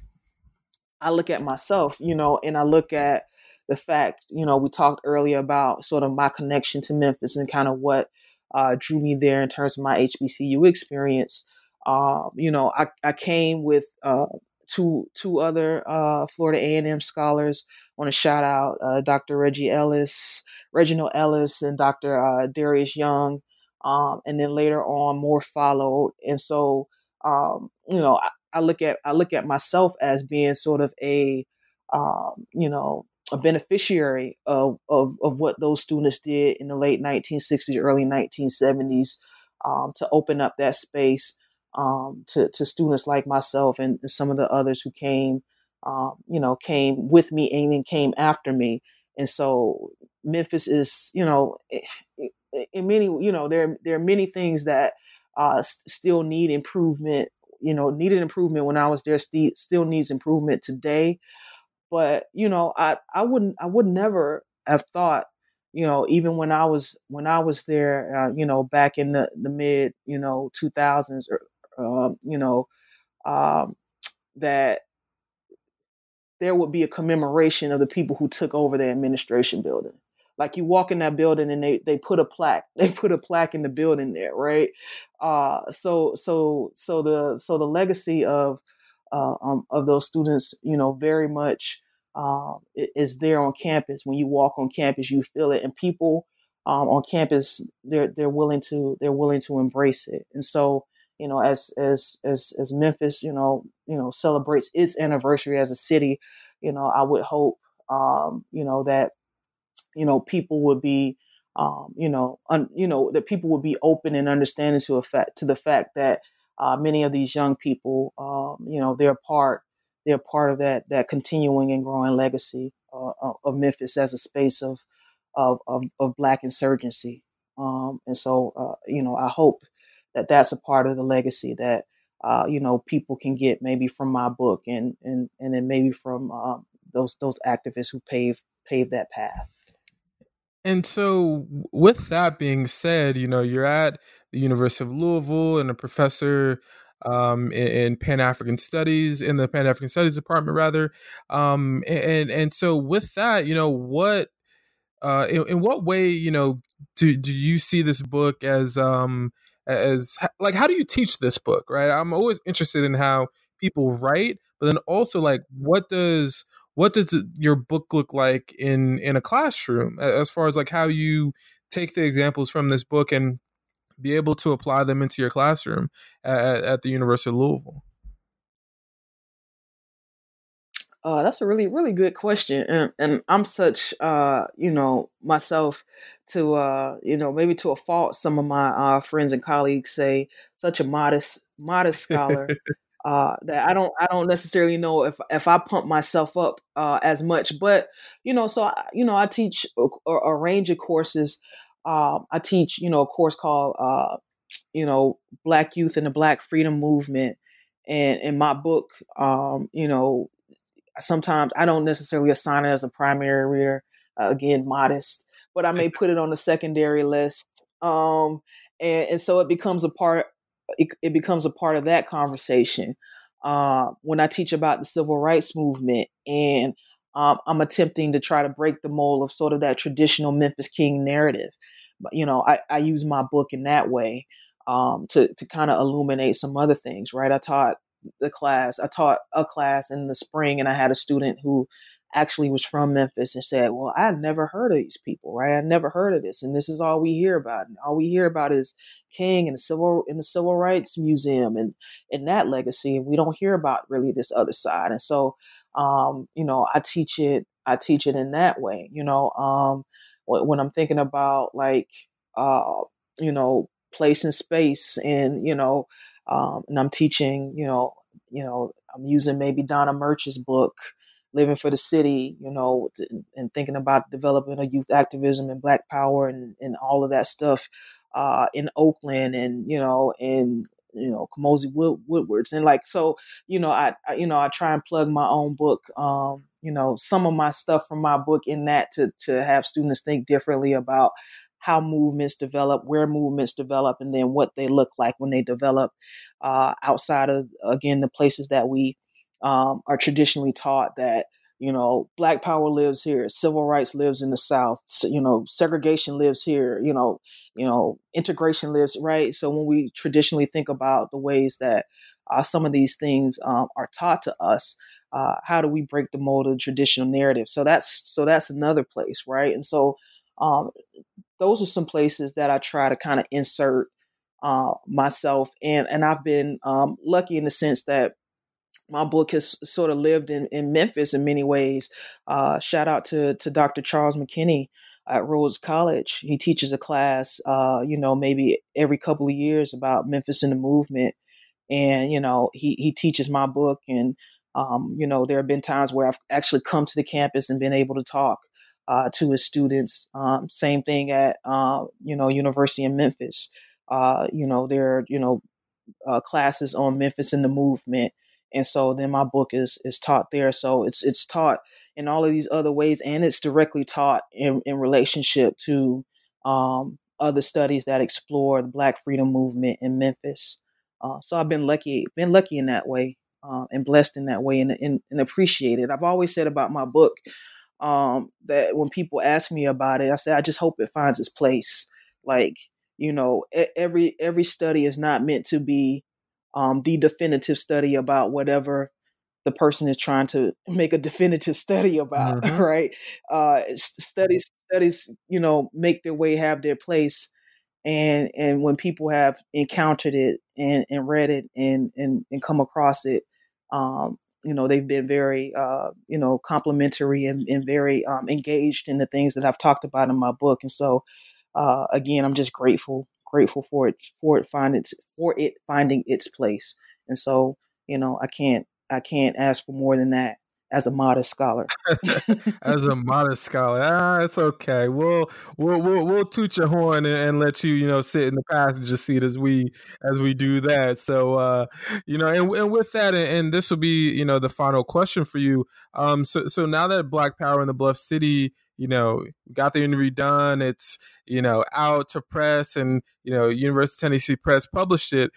I look at myself, you know, and I look at the fact, you know, we talked earlier about sort of my connection to Memphis and kind of what uh, drew me there in terms of my HBCU experience. Uh, you know, I, I came with uh, two two other uh, Florida A&M scholars. I want to shout out uh, Dr. Reggie Ellis, Reginald Ellis, and Dr. Uh, Darius Young. Um, and then later on, more followed. And so, um, you know, I, I, look at I look at myself as being sort of a um, you know a beneficiary of, of, of what those students did in the late 1960s, early 1970s um, to open up that space um, to, to students like myself and some of the others who came, um, you know, came with me and then came after me. And so Memphis is, you know, in many, you know, there, there are many things that uh, still need improvement, you know, needed improvement when I was there, st- still needs improvement today. But you know, I I wouldn't I would never have thought you know even when i was when i was there uh, you know back in the, the mid you know 2000s or um, you know um, that there would be a commemoration of the people who took over the administration building. Like you walk in that building and they they put a plaque they put a plaque in the building there right? Uh so so so the so the legacy of uh, um, of those students, you know, very much um, is there on campus. When you walk on campus, you feel it, and people um, on campus they're they're willing to they're willing to embrace it. And so, you know, as as as as Memphis, you know, you know, celebrates its anniversary as a city, you know, I would hope, um, you know, that you know people would be um, you know, un, you know that people would be open and understanding to a fact to the fact that uh, many of these young people, um, you know, they're part they're part of that that continuing and growing legacy uh, of Memphis as a space of of, of, of black insurgency. Um, and so, uh, you know, I hope that that's a part of the legacy that uh, you know people can get maybe from my book and and and then maybe from uh, those those activists who paved pave that path. And so, with that being said, you know, you're at the University of Louisville and a professor um, in, in Pan African Studies in the Pan African Studies department, rather. Um, and and so, with that, you know, what uh, in, in what way, you know, do do you see this book as um as like how do you teach this book, right? I'm always interested in how people write, but then also like what does what does your book look like in in a classroom as far as like how you take the examples from this book and be able to apply them into your classroom at, at the University of Louisville? Uh, that's a really, really good question, and and I'm such, uh, you know, myself to, uh, you know, maybe to a fault. Some of my uh, friends and colleagues say such a modest, modest scholar. uh, that I don't I don't necessarily know if if I pump myself up uh, as much, but you know, so I, you know, I teach a, a range of courses. Uh, I teach you know a course called uh, you know Black Youth and the Black Freedom Movement, and in my book, um, you know, sometimes I don't necessarily assign it as a primary reader. Uh, again, modest, but I may put it on the secondary list. Um, and, and so it becomes a part it, it becomes a part of that conversation. Uh, when I teach about the civil rights movement, and um, I'm attempting to try to break the mold of sort of that traditional Memphis King narrative. You know, I, I use my book in that way um, to to kind of illuminate some other things. Right? I taught the class. I taught a class in the spring, and I had a student who actually was from Memphis and said, "Well, I never heard of these people, right? I never heard of this, and this is all we hear about. And all we hear about is King and the civil in the Civil Rights Museum and and that legacy, and we don't hear about really this other side. And so, um, you know, I teach it. I teach it in that way. You know, um, when, I'm thinking about like, uh, you know, place and space, and you know, um, and I'm teaching, you know, you know, I'm using maybe Donna Murch's book living for the city, you know, and thinking about developing a youth activism and Black Power and, and all of that stuff uh, in Oakland and you know in you know Komozi Wood, Woodard's and like so you know I, I, you know I try and plug my own book um, you know some of my stuff from my book in that to to have students think differently about how movements develop, where movements develop, and then what they look like when they develop uh, outside of again the places that we um, are traditionally taught that you know black power lives here civil rights lives in the south you know segregation lives here you know you know integration lives right? So when we traditionally think about the ways that uh, some of these things um, are taught to us uh, how do we break the mold of the traditional narrative? So that's so that's another place right? And so um, those are some places that i try to kind of insert uh, myself and and i've been um, lucky in the sense that my book has sort of lived in, in Memphis in many ways. Uh, shout out to to Dr. Charles McKinney at Rhodes College. He teaches a class, uh, you know, maybe every couple of years about Memphis and the movement, and you know, he he teaches my book, and um, you know, there have been times where I've actually come to the campus and been able to talk uh, to his students. Um, same thing at uh, you know University in Memphis. Uh, you know, there are you know uh, classes on Memphis and the movement and so then my book is is taught there. So it's it's taught in all of these other ways and it's directly taught in, in relationship to um, other studies that explore the black freedom movement in memphis. Uh, so i've been lucky been lucky in that way uh, and blessed in that way and, and, and appreciated i've always said about my book um, that when people ask me about it i say i just hope it finds its place. Like you know every every study is not meant to be um, the definitive study about whatever the person is trying to make a definitive study about, mm-hmm. right? Uh, studies, studies, you know, make their way, have their place, and and when people have encountered it and, and read it and, and and come across it, um, you know, they've been very, uh, you know, complimentary and, and very um, engaged in the things that I've talked about in my book, and so. Uh, again, I'm just grateful grateful for it for it finding for it finding its place. And so, you know, I can't I can't ask for more than that. as a modest scholar. as a modest scholar, ah, it's okay. We'll we'll we'll, we'll toot your horn and, and, let you you know sit in the passenger seat as we as we do that. So uh, you know, and, and with that, and, and, this will be you know the final question for you. Um, so so now that Black Power in the Bluff City you know, got the interview done. It's, you know, out to press and, you know, University of Tennessee Press published it.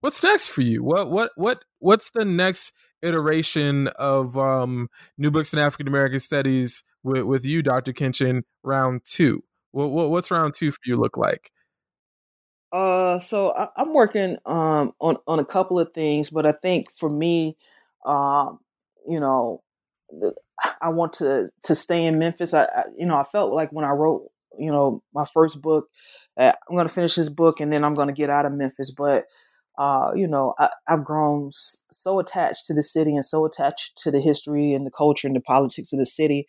What's next for you? What, what, what, what's the next iteration of um, New Books in African American Studies with, with you, Dr. Kinchen, round two? What, what, what's round two for you look like? Uh, so I, am working um on on a couple of things, but I think for me, um, you know, I want to to stay in Memphis. I, I, you know I felt like when I wrote you know my first book, uh, I'm going to finish this book and then I'm going to get out of Memphis. But uh, you know I, have grown so attached to the city and so attached to the history and the culture and the politics of the city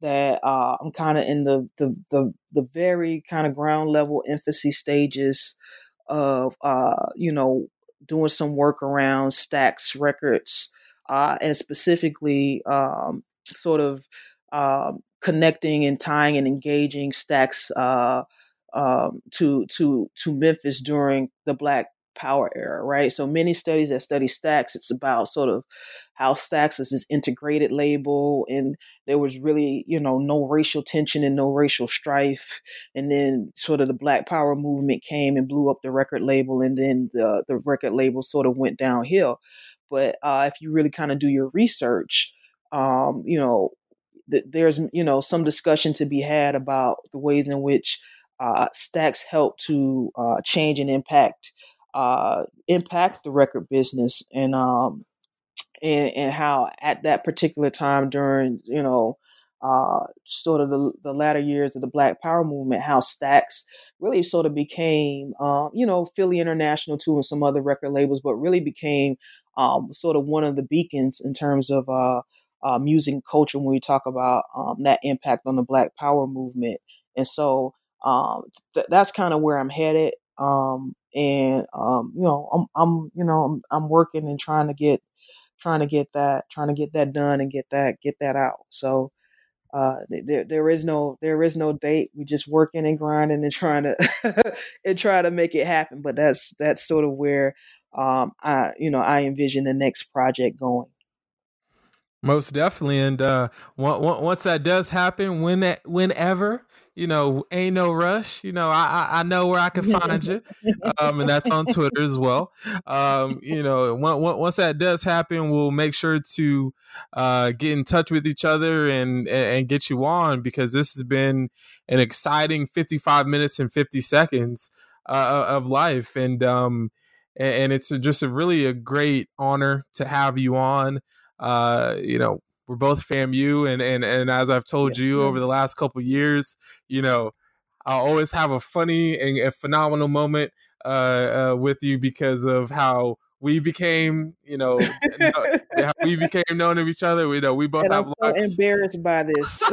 that uh, I'm kind of in the, the the the very kind of ground level infancy stages of uh, you know doing some work around Stax Records uh, and specifically um, sort of um, connecting and tying and engaging Stax uh, um, to to to Memphis during the Black Power era, right? So many studies that study Stax, it's about sort of how Stax is this integrated label, and there was really, you know, no racial tension and no racial strife. And then sort of the Black Power movement came and blew up the record label, and then the the record label sort of went downhill. But uh, if you really kind of do your research, um, you know, th- there's you know some discussion to be had about the ways in which uh, Stax help to uh, change and impact uh, impact the record business and um, and and how at that particular time during you know uh, sort of the, the latter years of the Black Power movement, how Stax really sort of became, um, you know, Philly International too, and some other record labels, but really became um, sort of one of the beacons in terms of uh, music and culture when we talk about um, that impact on the Black Power movement. And so um, th- that's kind of where I'm headed. Um, and um, you know, I'm, I'm, you know, I'm, I'm working and trying to get, trying to get that, trying to get that done and get that, get that out. So uh, there, there is no, there is no date. We just working and grinding and trying to, and try to make it happen. But that's, that's sort of where um, I, you know, I envision the next project going. Most definitely, and uh, once that does happen, when that, whenever, you know, ain't no rush. You know, I I know where I can find you, um, and that's on Twitter as well. Um, you know, once that does happen, we'll make sure to uh, get in touch with each other and and get you on because this has been an exciting fifty five minutes and fifty seconds uh, of life, and um, and, it's just a really a great honor to have you on. Uh, you know, we're both FAMU, and and and as I've told yeah. you over the last couple years, you know, i always have a funny and a phenomenal moment uh, uh, with you because of how we became, you know, we became known of each other. We know we both and have I'm so embarrassed by this.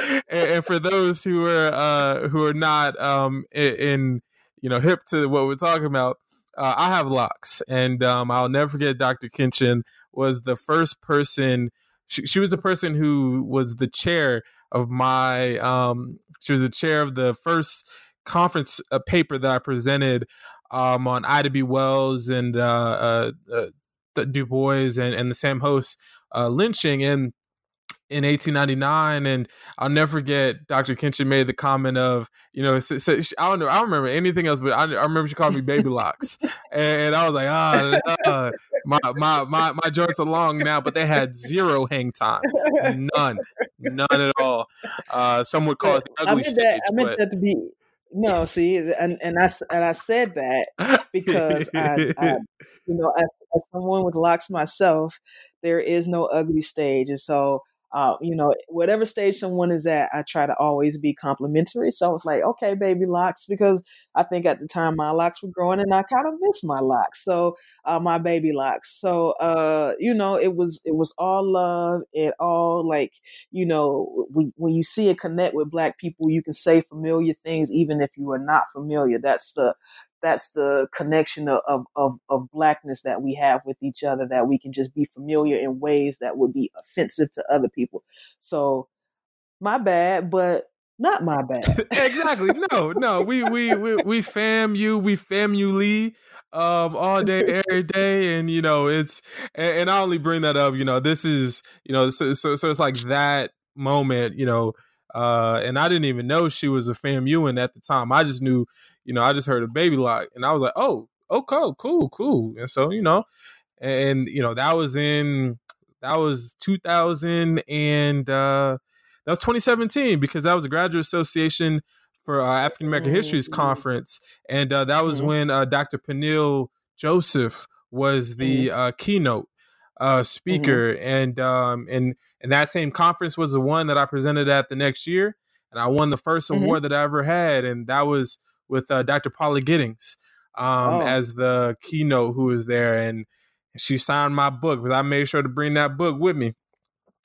and, and, for those who are uh, who are not um, in, you know hip to what we're talking about, uh, I have locks, and um, I'll never forget Dr. Kinchen was the first person. She, she was the person who was the chair of my. Um, she was the chair of the first conference uh, paper that I presented um, on Ida B. Wells and uh, uh, uh Du Bois and, and the Sam Hose uh, lynching, and in 1899 and i'll never forget dr kinchen made the comment of you know so, so i don't know i don't remember anything else but i, I remember she called me baby locks and, i was like ah uh, my, my my my joints are long now but they had zero hang time none none at all. Uh some would call it the ugly I meant stage, that, I meant that to be no, see, and and I and I said that because I, I you know, as, as, someone with locks myself, there is no ugly stage, and so uh, you know, whatever stage someone is at, I try to always be complimentary. So I was like, okay, baby locks, because I think at the time my locks were growing and I kind of missed my locks. So uh, my baby locks. So uh, you know, it was it was all love. It all like you know, when when you see it connect with Black people, you can say familiar things even if you are not familiar. That's the that's the connection of, of, of blackness that we have with each other that we can just be familiar in ways that would be offensive to other people. So my bad but not my bad. Exactly. No no we we we, we fam you we fam you lee um all day every day and you know it's and, and, i only bring that up you know this is you know so, so so it's like that moment you know uh and i didn't even know she was a famuan at the time. I just knew you know i just heard a baby lock and i was like oh okay cool cool and so you know and you know that was in that was 2000 and uh that was 2017 because that was a graduate association for uh, African American Histories mm-hmm. Conference, and uh, that was mm-hmm. when uh, Dr. Peniel Joseph was the mm-hmm. Uh, keynote uh, mm-hmm. speaker, and um, and and that same conference was the one that I presented at the next year, and I won the 1st mm-hmm. award that I ever had, and that was with uh, Dr. Paula Giddings um, oh. as the keynote who was there, and she signed my book, but I made sure to bring that book with me.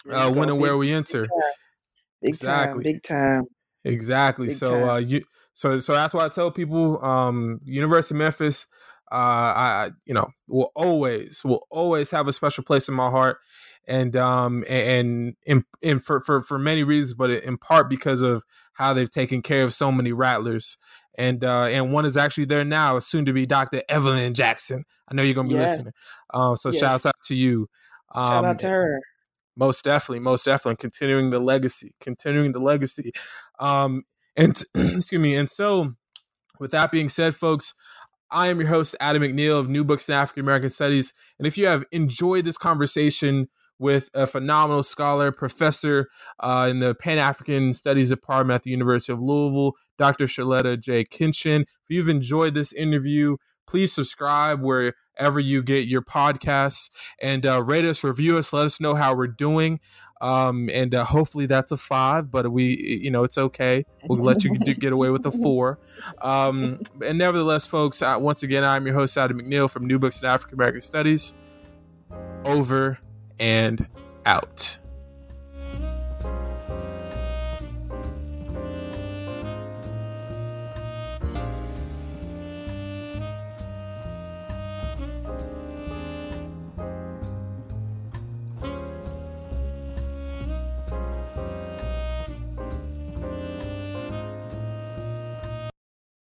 Uh, when and where we enter. Big, big exactly. Time, big time. Exactly. Big so uh, you so so that's why I tell people um, University of Memphis uh, I you know will always will always have a special place in my heart and um and and, and for, for for many reasons but in part because of how they've taken care of so many rattlers and uh and one is actually there now soon to be Dr. Evelyn Jackson. I know you're going to be yes. listening. Um so yes. shouts out to you. Um, Shout out to her. Most definitely, most definitely, continuing the legacy, continuing the legacy. Um, and excuse me. And so, with that being said, folks, I am your host, Adam McNeil of New Books in African American Studies. And if you have enjoyed this conversation with a phenomenal scholar, professor uh, in the Pan African Studies Department at the University of Louisville, Dr. Shirletta J. Kinchen, if you've enjoyed this interview, please subscribe wherever you get your podcasts and uh, rate us, review us, let us know how we're doing. Um, and uh, hopefully that's a five, but we, you know, it's okay. We'll let you get away with a four. Um, and nevertheless, folks, once again, I'm your host, Adam McNeil from New Books in African American Studies. Over and out.